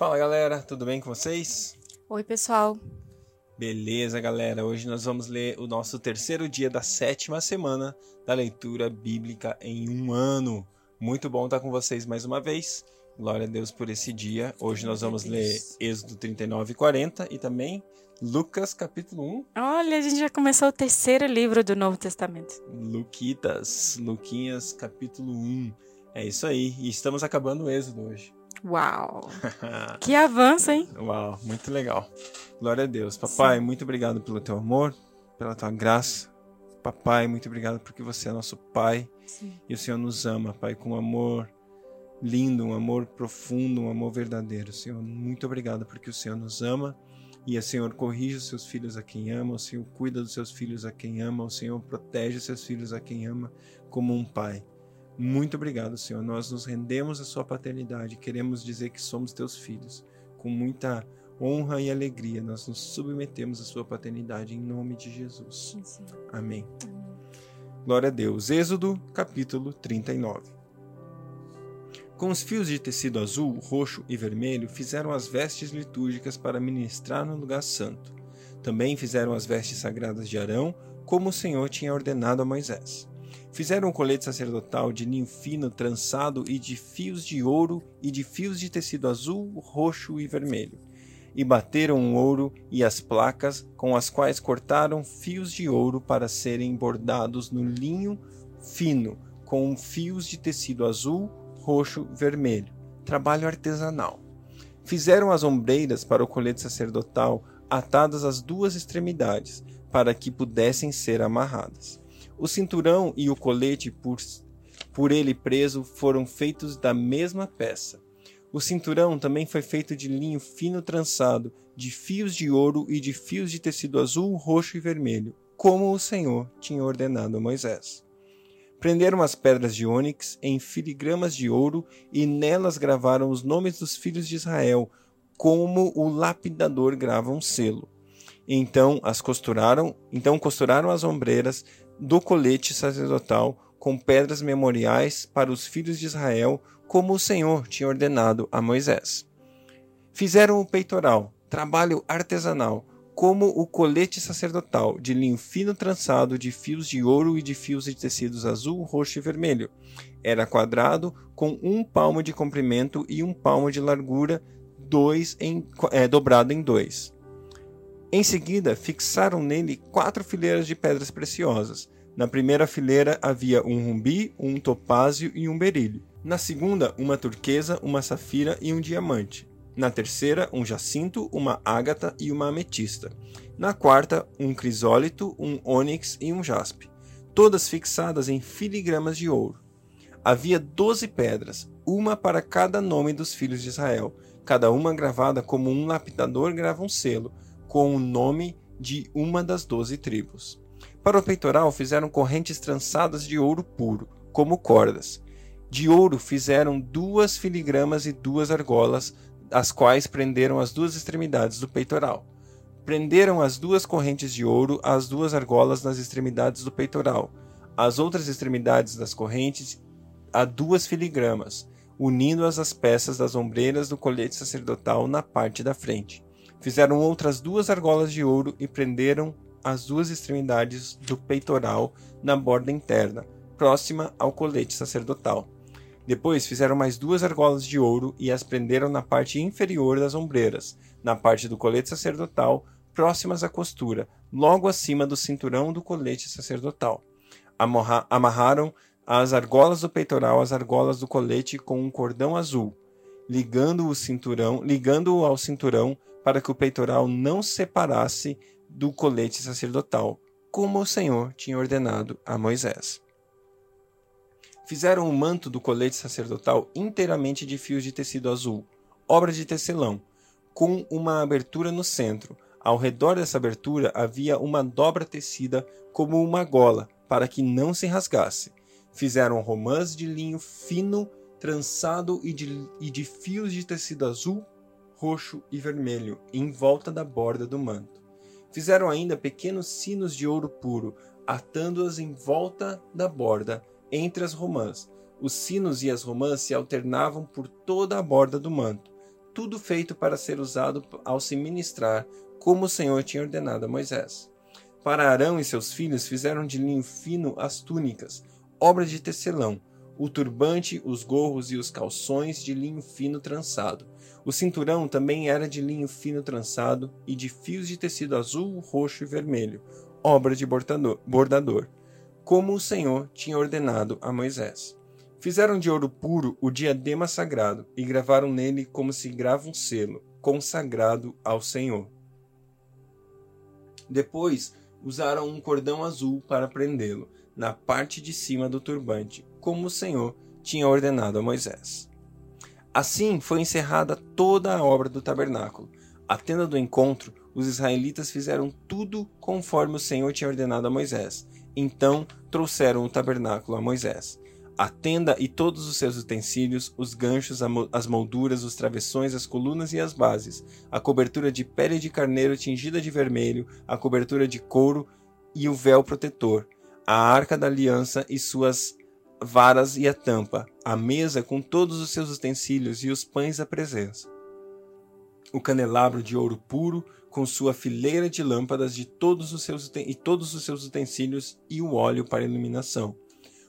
Fala galera, tudo bem com vocês? Oi, pessoal. Beleza, galera. Hoje nós vamos ler o nosso terceiro dia da sétima semana da leitura bíblica em um ano. Muito bom estar com vocês mais uma vez. Glória a Deus por esse dia. Hoje nós vamos ler Êxodo 39 e 40 e também Lucas capítulo 1. Olha, a gente já começou o terceiro livro do Novo Testamento. Luquitas, Luquinhas capítulo 1. É isso aí. E estamos acabando o Êxodo hoje. Uau! que avanço, hein? Uau, muito legal. Glória a Deus. Papai, Sim. muito obrigado pelo teu amor, pela tua graça. Papai, muito obrigado porque você é nosso Pai Sim. e o Senhor nos ama, Pai, com amor lindo, um amor profundo, um amor verdadeiro. Senhor, muito obrigado porque o Senhor nos ama e o Senhor corrige os seus filhos a quem ama, o Senhor cuida dos seus filhos a quem ama, o Senhor protege os seus filhos a quem ama como um pai. Muito obrigado, Senhor. Nós nos rendemos à Sua paternidade. Queremos dizer que somos Teus filhos. Com muita honra e alegria, nós nos submetemos à Sua paternidade em nome de Jesus. Sim. Amém. Amém. Glória a Deus. Êxodo, capítulo 39. Com os fios de tecido azul, roxo e vermelho, fizeram as vestes litúrgicas para ministrar no lugar santo. Também fizeram as vestes sagradas de Arão, como o Senhor tinha ordenado a Moisés. Fizeram um colete sacerdotal de linho fino trançado e de fios de ouro e de fios de tecido azul, roxo e vermelho. E bateram o ouro e as placas com as quais cortaram fios de ouro para serem bordados no linho fino com fios de tecido azul, roxo, vermelho. Trabalho artesanal. Fizeram as ombreiras para o colete sacerdotal atadas às duas extremidades, para que pudessem ser amarradas. O cinturão e o colete por, por ele preso foram feitos da mesma peça. O cinturão também foi feito de linho fino trançado, de fios de ouro e de fios de tecido azul, roxo e vermelho, como o Senhor tinha ordenado a Moisés. Prenderam as pedras de ônix em filigramas de ouro e nelas gravaram os nomes dos filhos de Israel, como o lapidador grava um selo. Então as costuraram, então costuraram as ombreiras do colete sacerdotal com pedras memoriais para os filhos de Israel, como o Senhor tinha ordenado a Moisés. Fizeram o peitoral, trabalho artesanal, como o colete sacerdotal, de linho fino trançado de fios de ouro e de fios de tecidos azul, roxo e vermelho. Era quadrado, com um palmo de comprimento e um palmo de largura, dois em, é, dobrado em dois. Em seguida, fixaram nele quatro fileiras de pedras preciosas. Na primeira fileira havia um rumbi, um topázio e um berílio. Na segunda, uma turquesa, uma safira e um diamante. Na terceira, um jacinto, uma ágata e uma ametista. Na quarta, um crisólito, um ônix e um jaspe, todas fixadas em filigramas de ouro. Havia doze pedras, uma para cada nome dos filhos de Israel, cada uma gravada como um lapidador grava um selo, com o nome de uma das doze tribos. Para o peitoral fizeram correntes trançadas de ouro puro, como cordas. De ouro fizeram duas filigramas e duas argolas, as quais prenderam as duas extremidades do peitoral. Prenderam as duas correntes de ouro às duas argolas nas extremidades do peitoral, as outras extremidades das correntes a duas filigramas, unindo-as às peças das ombreiras do colete sacerdotal na parte da frente. Fizeram outras duas argolas de ouro e prenderam as duas extremidades do peitoral na borda interna, próxima ao colete sacerdotal. Depois fizeram mais duas argolas de ouro e as prenderam na parte inferior das ombreiras, na parte do colete sacerdotal, próximas à costura, logo acima do cinturão do colete sacerdotal. Amarraram as argolas do peitoral às argolas do colete com um cordão azul, ligando o cinturão, ligando-o ao cinturão para que o peitoral não separasse do colete sacerdotal, como o Senhor tinha ordenado a Moisés. Fizeram o manto do colete sacerdotal inteiramente de fios de tecido azul, obra de tecelão, com uma abertura no centro. Ao redor dessa abertura havia uma dobra tecida como uma gola, para que não se rasgasse. Fizeram romãs de linho fino, trançado e de, e de fios de tecido azul roxo e vermelho em volta da borda do manto. Fizeram ainda pequenos sinos de ouro puro, atando-as em volta da borda, entre as romãs. Os sinos e as romãs se alternavam por toda a borda do manto, tudo feito para ser usado ao se ministrar, como o Senhor tinha ordenado a Moisés. Para Arão e seus filhos fizeram de linho fino as túnicas, obra de tecelão, o turbante, os gorros e os calções de linho fino trançado. O cinturão também era de linho fino trançado e de fios de tecido azul, roxo e vermelho, obra de bordador, como o Senhor tinha ordenado a Moisés. Fizeram de ouro puro o diadema sagrado e gravaram nele como se grava um selo, consagrado ao Senhor. Depois usaram um cordão azul para prendê-lo na parte de cima do turbante, como o Senhor tinha ordenado a Moisés. Assim foi encerrada toda a obra do tabernáculo. A tenda do encontro, os israelitas fizeram tudo conforme o Senhor tinha ordenado a Moisés. Então trouxeram o tabernáculo a Moisés a tenda e todos os seus utensílios, os ganchos, as molduras, os travessões, as colunas e as bases, a cobertura de pele de carneiro tingida de vermelho, a cobertura de couro e o véu protetor, a arca da aliança e suas varas e a tampa, a mesa com todos os seus utensílios e os pães da presença. O candelabro de ouro puro, com sua fileira de lâmpadas de todos os seus, e todos os seus utensílios e o óleo para iluminação.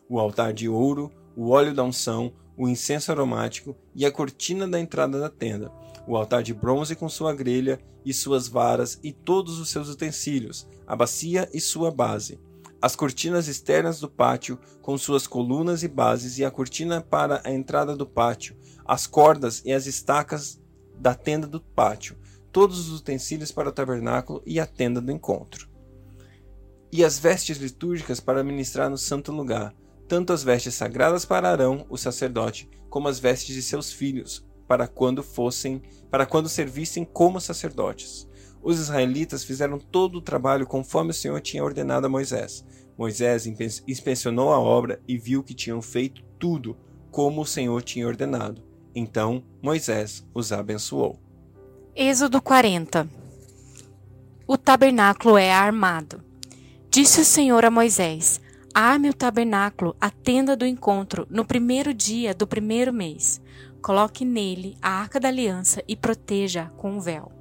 O altar de ouro, o óleo da unção, o incenso aromático e a cortina da entrada da tenda, o altar de bronze com sua grelha e suas varas e todos os seus utensílios, a bacia e sua base, as cortinas externas do pátio com suas colunas e bases e a cortina para a entrada do pátio, as cordas e as estacas da tenda do pátio, todos os utensílios para o tabernáculo e a tenda do encontro. E as vestes litúrgicas para ministrar no santo lugar, tanto as vestes sagradas para Arão, o sacerdote, como as vestes de seus filhos, para quando fossem, para quando servissem como sacerdotes. Os israelitas fizeram todo o trabalho conforme o Senhor tinha ordenado a Moisés. Moisés inspecionou a obra e viu que tinham feito tudo como o Senhor tinha ordenado. Então Moisés os abençoou. Êxodo 40 O tabernáculo é armado. Disse o Senhor a Moisés: Arme o tabernáculo, a tenda do encontro, no primeiro dia do primeiro mês. Coloque nele a arca da aliança e proteja com um véu.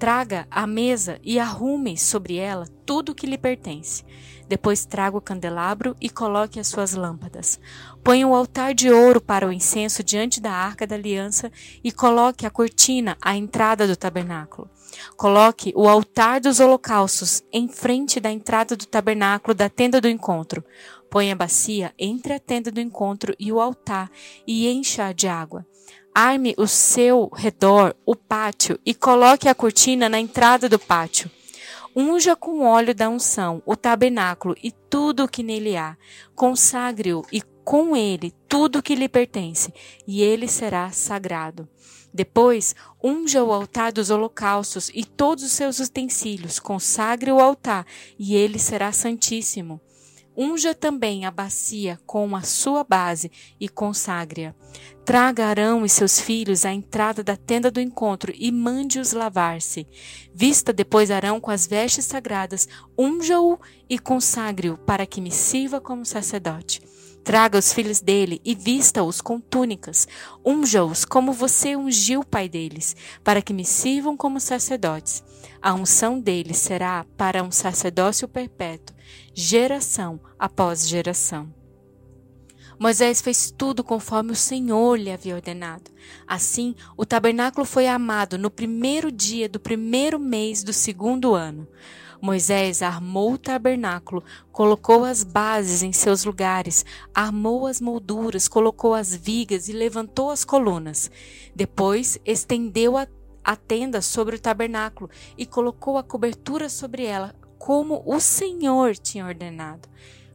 Traga a mesa e arrume sobre ela tudo o que lhe pertence. Depois traga o candelabro e coloque as suas lâmpadas. Ponha o altar de ouro para o incenso diante da arca da aliança e coloque a cortina à entrada do tabernáculo. Coloque o altar dos holocaustos em frente da entrada do tabernáculo da tenda do encontro. Põe a bacia entre a tenda do encontro e o altar e encha de água. Arme o seu redor o pátio e coloque a cortina na entrada do pátio. Unja com óleo da unção o tabernáculo e tudo o que nele há. Consagre-o e com ele tudo o que lhe pertence, e ele será sagrado. Depois, unja o altar dos holocaustos e todos os seus utensílios, consagre o altar, e ele será santíssimo. Unja também a bacia com a sua base e consagre-a. Traga Arão e seus filhos à entrada da tenda do encontro e mande-os lavar-se. Vista depois Arão com as vestes sagradas, unja-o e consagre-o para que me sirva como sacerdote. Traga os filhos dele e vista-os com túnicas. Unja-os como você ungiu o pai deles, para que me sirvam como sacerdotes. A unção deles será para um sacerdócio perpétuo, geração após geração. Moisés fez tudo conforme o Senhor lhe havia ordenado. Assim, o tabernáculo foi amado no primeiro dia do primeiro mês do segundo ano. Moisés armou o tabernáculo, colocou as bases em seus lugares, armou as molduras, colocou as vigas e levantou as colunas. Depois estendeu a, a tenda sobre o tabernáculo e colocou a cobertura sobre ela, como o Senhor tinha ordenado.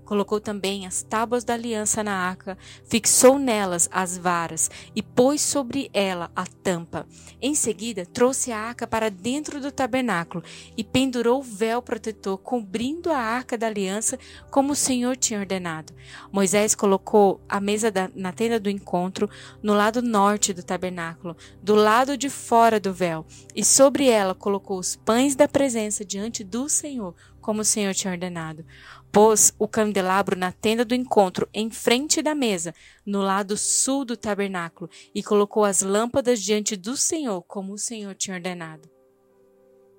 Colocou também as tábuas da aliança na arca, fixou nelas as varas e pôs sobre ela a tampa. Em seguida, trouxe a arca para dentro do tabernáculo e pendurou o véu protetor, cobrindo a arca da aliança, como o Senhor tinha ordenado. Moisés colocou a mesa da, na tenda do encontro, no lado norte do tabernáculo, do lado de fora do véu, e sobre ela colocou os pães da presença diante do Senhor como o Senhor tinha ordenado. Pôs o candelabro na tenda do encontro, em frente da mesa, no lado sul do tabernáculo, e colocou as lâmpadas diante do Senhor, como o Senhor tinha ordenado.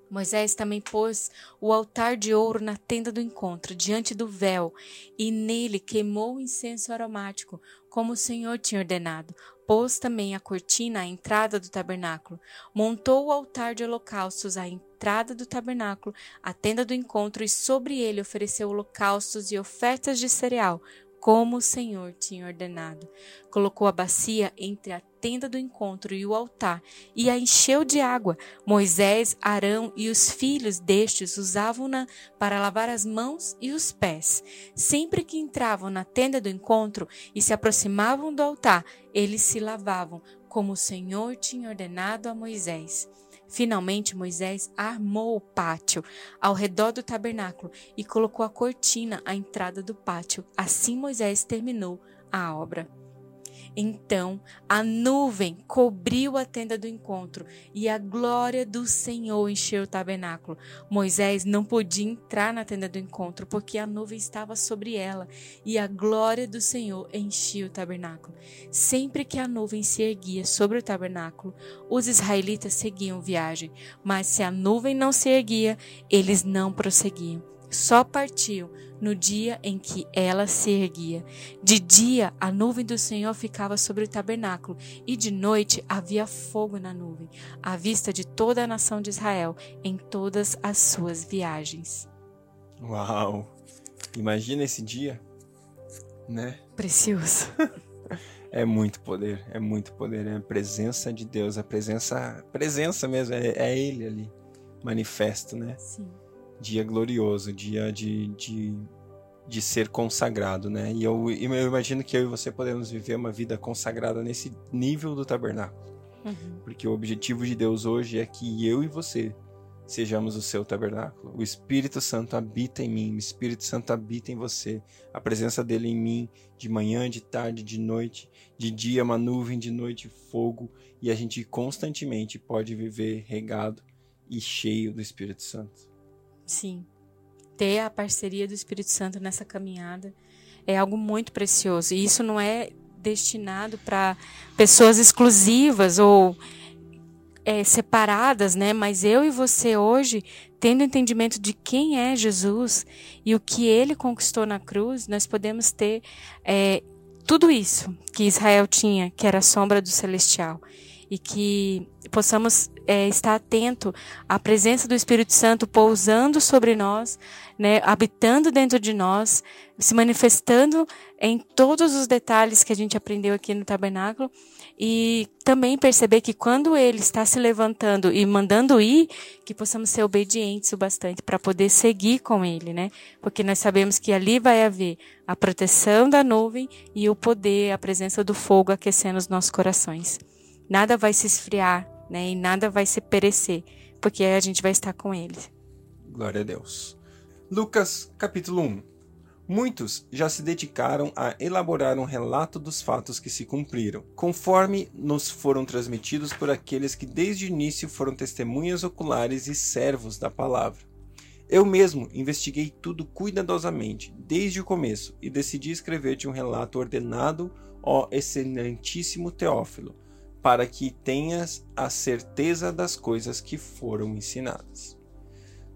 Moisés também pôs o altar de ouro na tenda do encontro, diante do véu, e nele queimou o incenso aromático, como o Senhor tinha ordenado. Pôs também a cortina à entrada do tabernáculo, montou o altar de holocaustos à entrada do tabernáculo, a tenda do encontro, e sobre ele ofereceu holocaustos e ofertas de cereal, como o Senhor tinha ordenado. Colocou a bacia entre a tenda do encontro e o altar e a encheu de água. Moisés, Arão e os filhos destes usavam-na para lavar as mãos e os pés. Sempre que entravam na tenda do encontro e se aproximavam do altar, eles se lavavam, como o Senhor tinha ordenado a Moisés. Finalmente Moisés armou o pátio ao redor do tabernáculo e colocou a cortina à entrada do pátio. Assim Moisés terminou a obra. Então a nuvem cobriu a tenda do encontro e a glória do Senhor encheu o tabernáculo. Moisés não podia entrar na tenda do encontro porque a nuvem estava sobre ela e a glória do Senhor enchia o tabernáculo. Sempre que a nuvem se erguia sobre o tabernáculo, os israelitas seguiam viagem, mas se a nuvem não se erguia, eles não prosseguiam. Só partiam no dia em que ela se erguia. De dia, a nuvem do Senhor ficava sobre o tabernáculo, e de noite havia fogo na nuvem, à vista de toda a nação de Israel, em todas as suas viagens. Uau! Imagina esse dia, né? Precioso. é muito poder, é muito poder, é a presença de Deus, a presença, presença mesmo, é, é Ele ali, manifesto, né? Sim dia glorioso, dia de, de, de ser consagrado, né? E eu, eu imagino que eu e você podemos viver uma vida consagrada nesse nível do tabernáculo. Uhum. Porque o objetivo de Deus hoje é que eu e você sejamos o seu tabernáculo. O Espírito Santo habita em mim, o Espírito Santo habita em você. A presença dele em mim, de manhã, de tarde, de noite, de dia, uma nuvem, de noite, fogo. E a gente constantemente pode viver regado e cheio do Espírito Santo. Sim. Ter a parceria do Espírito Santo nessa caminhada é algo muito precioso. E isso não é destinado para pessoas exclusivas ou é, separadas, né? Mas eu e você hoje, tendo entendimento de quem é Jesus e o que ele conquistou na cruz, nós podemos ter é, tudo isso que Israel tinha, que era a sombra do celestial e que possamos é, estar atento à presença do Espírito Santo pousando sobre nós, né, habitando dentro de nós, se manifestando em todos os detalhes que a gente aprendeu aqui no tabernáculo e também perceber que quando ele está se levantando e mandando ir, que possamos ser obedientes o bastante para poder seguir com ele, né? Porque nós sabemos que ali vai haver a proteção da nuvem e o poder, a presença do fogo aquecendo os nossos corações nada vai se esfriar, né? E nada vai se perecer, porque a gente vai estar com ele. Glória a Deus. Lucas, capítulo 1. Muitos já se dedicaram a elaborar um relato dos fatos que se cumpriram, conforme nos foram transmitidos por aqueles que desde o início foram testemunhas oculares e servos da palavra. Eu mesmo investiguei tudo cuidadosamente, desde o começo, e decidi escrever-te um relato ordenado, ó excelentíssimo Teófilo, para que tenhas a certeza das coisas que foram ensinadas.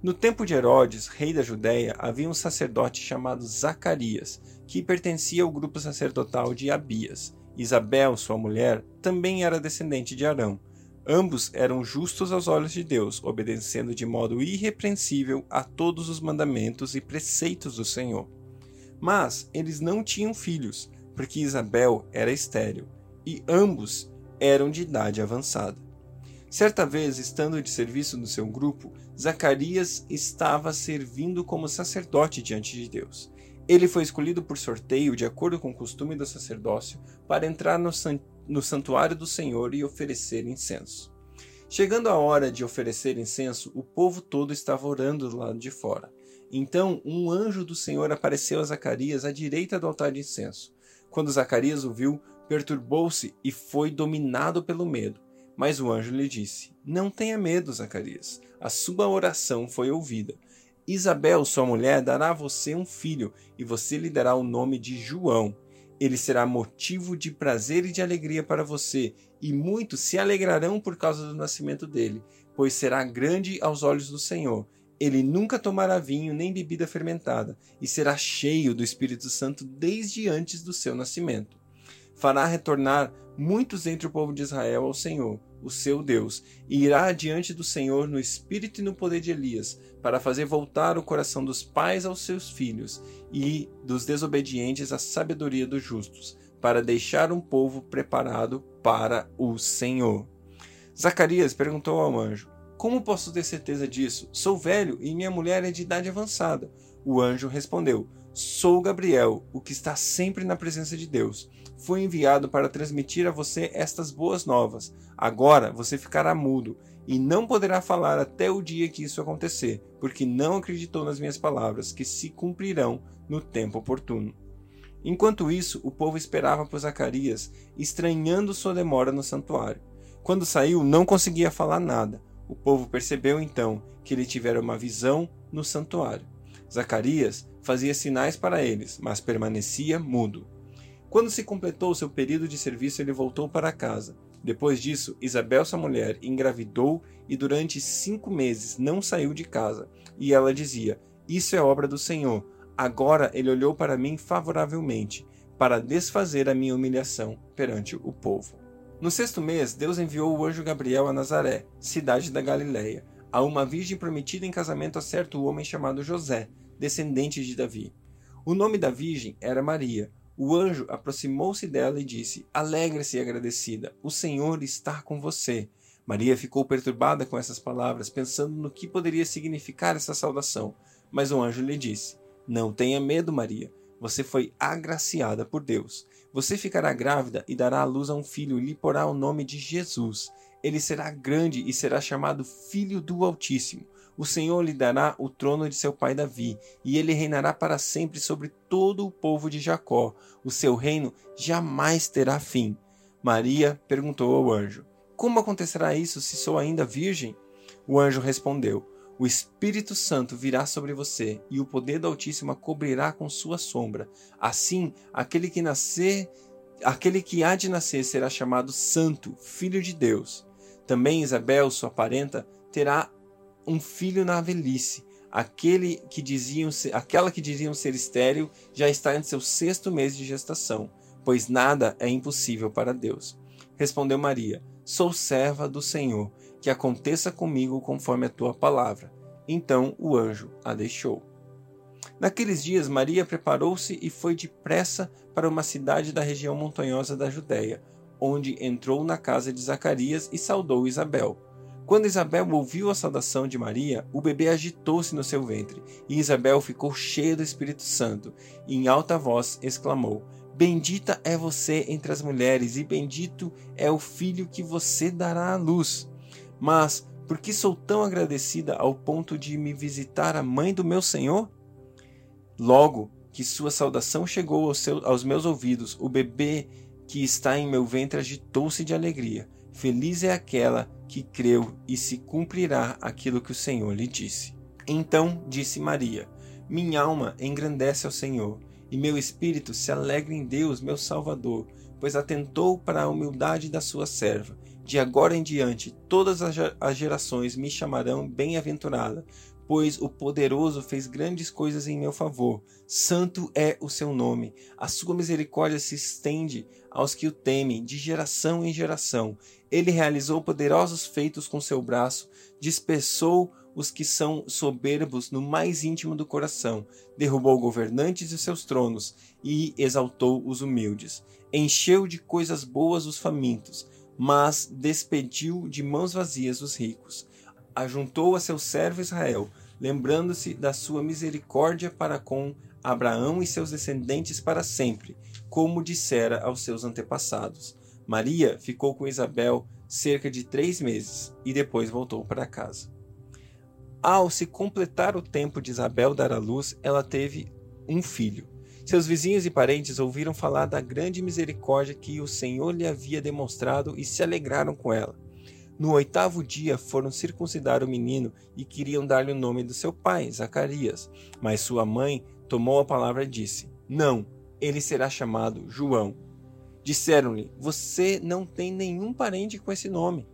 No tempo de Herodes, rei da Judéia, havia um sacerdote chamado Zacarias, que pertencia ao grupo sacerdotal de Abias. Isabel, sua mulher, também era descendente de Arão. Ambos eram justos aos olhos de Deus, obedecendo de modo irrepreensível a todos os mandamentos e preceitos do Senhor. Mas eles não tinham filhos, porque Isabel era estéril, e ambos eram de idade avançada. Certa vez, estando de serviço no seu grupo, Zacarias estava servindo como sacerdote diante de Deus. Ele foi escolhido por sorteio, de acordo com o costume do sacerdócio, para entrar no, no santuário do Senhor e oferecer incenso. Chegando a hora de oferecer incenso, o povo todo estava orando do lado de fora. Então, um anjo do Senhor apareceu a Zacarias à direita do altar de incenso. Quando Zacarias o viu, perturbou-se e foi dominado pelo medo. Mas o anjo lhe disse: Não tenha medo, Zacarias. A sua oração foi ouvida. Isabel, sua mulher, dará a você um filho, e você lhe dará o nome de João. Ele será motivo de prazer e de alegria para você, e muitos se alegrarão por causa do nascimento dele, pois será grande aos olhos do Senhor. Ele nunca tomará vinho nem bebida fermentada, e será cheio do Espírito Santo desde antes do seu nascimento. Fará retornar muitos entre o povo de Israel ao Senhor, o seu Deus, e irá adiante do Senhor no espírito e no poder de Elias, para fazer voltar o coração dos pais aos seus filhos e dos desobedientes à sabedoria dos justos, para deixar um povo preparado para o Senhor. Zacarias perguntou ao anjo: Como posso ter certeza disso? Sou velho e minha mulher é de idade avançada. O anjo respondeu: Sou Gabriel, o que está sempre na presença de Deus. Fui enviado para transmitir a você estas boas novas. Agora você ficará mudo e não poderá falar até o dia que isso acontecer, porque não acreditou nas minhas palavras, que se cumprirão no tempo oportuno. Enquanto isso, o povo esperava por Zacarias, estranhando sua demora no santuário. Quando saiu, não conseguia falar nada. O povo percebeu então que ele tivera uma visão no santuário. Zacarias fazia sinais para eles, mas permanecia mudo. Quando se completou seu período de serviço, ele voltou para casa. Depois disso, Isabel, sua mulher, engravidou e durante cinco meses não saiu de casa. E ela dizia: Isso é obra do Senhor. Agora ele olhou para mim favoravelmente, para desfazer a minha humilhação perante o povo. No sexto mês, Deus enviou o anjo Gabriel a Nazaré, cidade da Galiléia, a uma virgem prometida em casamento a certo homem chamado José, descendente de Davi. O nome da virgem era Maria. O anjo aproximou-se dela e disse: Alegre-se agradecida, o Senhor está com você. Maria ficou perturbada com essas palavras, pensando no que poderia significar essa saudação. Mas o anjo lhe disse: Não tenha medo, Maria. Você foi agraciada por Deus. Você ficará grávida e dará à luz a um filho e lhe porá o nome de Jesus. Ele será grande e será chamado Filho do Altíssimo. O Senhor lhe dará o trono de seu pai Davi, e ele reinará para sempre sobre todo o povo de Jacó. O seu reino jamais terá fim. Maria perguntou ao anjo: Como acontecerá isso se sou ainda virgem? O anjo respondeu: O Espírito Santo virá sobre você, e o poder do Altíssimo a cobrirá com sua sombra. Assim, aquele que nascer, aquele que há de nascer será chamado Santo, Filho de Deus. Também Isabel, sua parenta, terá um filho na velhice. Aquele que diziam ser, aquela que diziam ser estéril já está em seu sexto mês de gestação, pois nada é impossível para Deus. Respondeu Maria: Sou serva do Senhor, que aconteça comigo conforme a tua palavra. Então o anjo a deixou. Naqueles dias, Maria preparou-se e foi depressa para uma cidade da região montanhosa da Judéia, onde entrou na casa de Zacarias e saudou Isabel. Quando Isabel ouviu a saudação de Maria, o bebê agitou-se no seu ventre, e Isabel ficou cheia do Espírito Santo, e em alta voz exclamou: Bendita é você entre as mulheres, e bendito é o filho que você dará à luz. Mas por que sou tão agradecida ao ponto de me visitar a mãe do meu Senhor? Logo que sua saudação chegou aos, aos meus ouvidos, o bebê que está em meu ventre agitou-se de alegria. Feliz é aquela que creu e se cumprirá aquilo que o Senhor lhe disse. Então disse Maria: Minha alma engrandece ao Senhor, e meu espírito se alegra em Deus, meu Salvador, pois atentou para a humildade da sua serva. De agora em diante, todas as gerações me chamarão bem-aventurada, pois o poderoso fez grandes coisas em meu favor. Santo é o seu nome. A sua misericórdia se estende aos que o temem, de geração em geração. Ele realizou poderosos feitos com seu braço, dispersou os que são soberbos no mais íntimo do coração, derrubou governantes de seus tronos e exaltou os humildes. Encheu de coisas boas os famintos, mas despediu de mãos vazias os ricos. Ajuntou a seu servo Israel, lembrando-se da sua misericórdia para com Abraão e seus descendentes para sempre, como dissera aos seus antepassados. Maria ficou com Isabel cerca de três meses e depois voltou para casa. Ao se completar o tempo de Isabel dar à luz, ela teve um filho. Seus vizinhos e parentes ouviram falar da grande misericórdia que o Senhor lhe havia demonstrado e se alegraram com ela. No oitavo dia foram circuncidar o menino e queriam dar-lhe o nome do seu pai, Zacarias. Mas sua mãe tomou a palavra e disse: Não, ele será chamado João. Disseram-lhe: Você não tem nenhum parente com esse nome.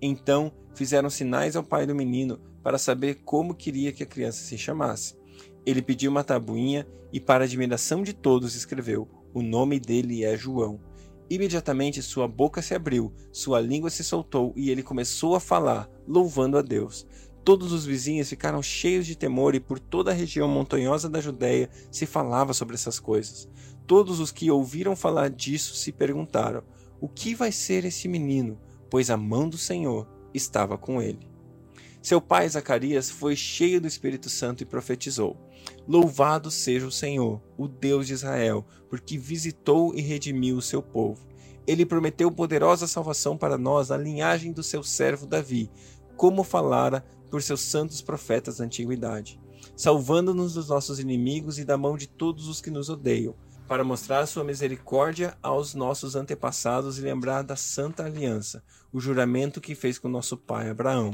Então fizeram sinais ao pai do menino para saber como queria que a criança se chamasse. Ele pediu uma tabuinha e, para admiração de todos, escreveu: O nome dele é João. Imediatamente sua boca se abriu, sua língua se soltou e ele começou a falar, louvando a Deus. Todos os vizinhos ficaram cheios de temor e por toda a região montanhosa da Judéia se falava sobre essas coisas. Todos os que ouviram falar disso se perguntaram: O que vai ser esse menino? Pois a mão do Senhor estava com ele. Seu pai Zacarias foi cheio do Espírito Santo e profetizou: Louvado seja o Senhor, o Deus de Israel, porque visitou e redimiu o seu povo. Ele prometeu poderosa salvação para nós na linhagem do seu servo Davi, como falara por seus santos profetas da antiguidade, salvando-nos dos nossos inimigos e da mão de todos os que nos odeiam, para mostrar sua misericórdia aos nossos antepassados e lembrar da santa aliança, o juramento que fez com nosso pai Abraão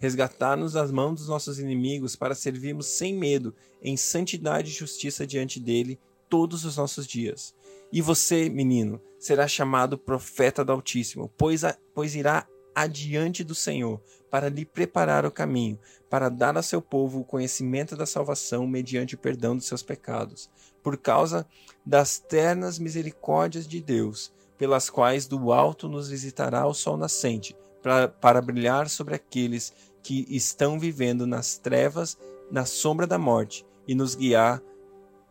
resgatar-nos das mãos dos nossos inimigos para servirmos sem medo, em santidade e justiça diante dele todos os nossos dias. E você, menino, será chamado profeta do Altíssimo, pois, a, pois irá adiante do Senhor para lhe preparar o caminho, para dar a seu povo o conhecimento da salvação mediante o perdão dos seus pecados, por causa das ternas misericórdias de Deus, pelas quais do alto nos visitará o sol nascente, para, para brilhar sobre aqueles que estão vivendo nas trevas, na sombra da morte, e nos guiar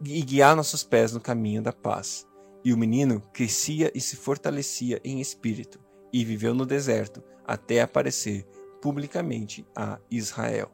e guiar nossos pés no caminho da paz. E o menino crescia e se fortalecia em espírito, e viveu no deserto até aparecer publicamente a Israel.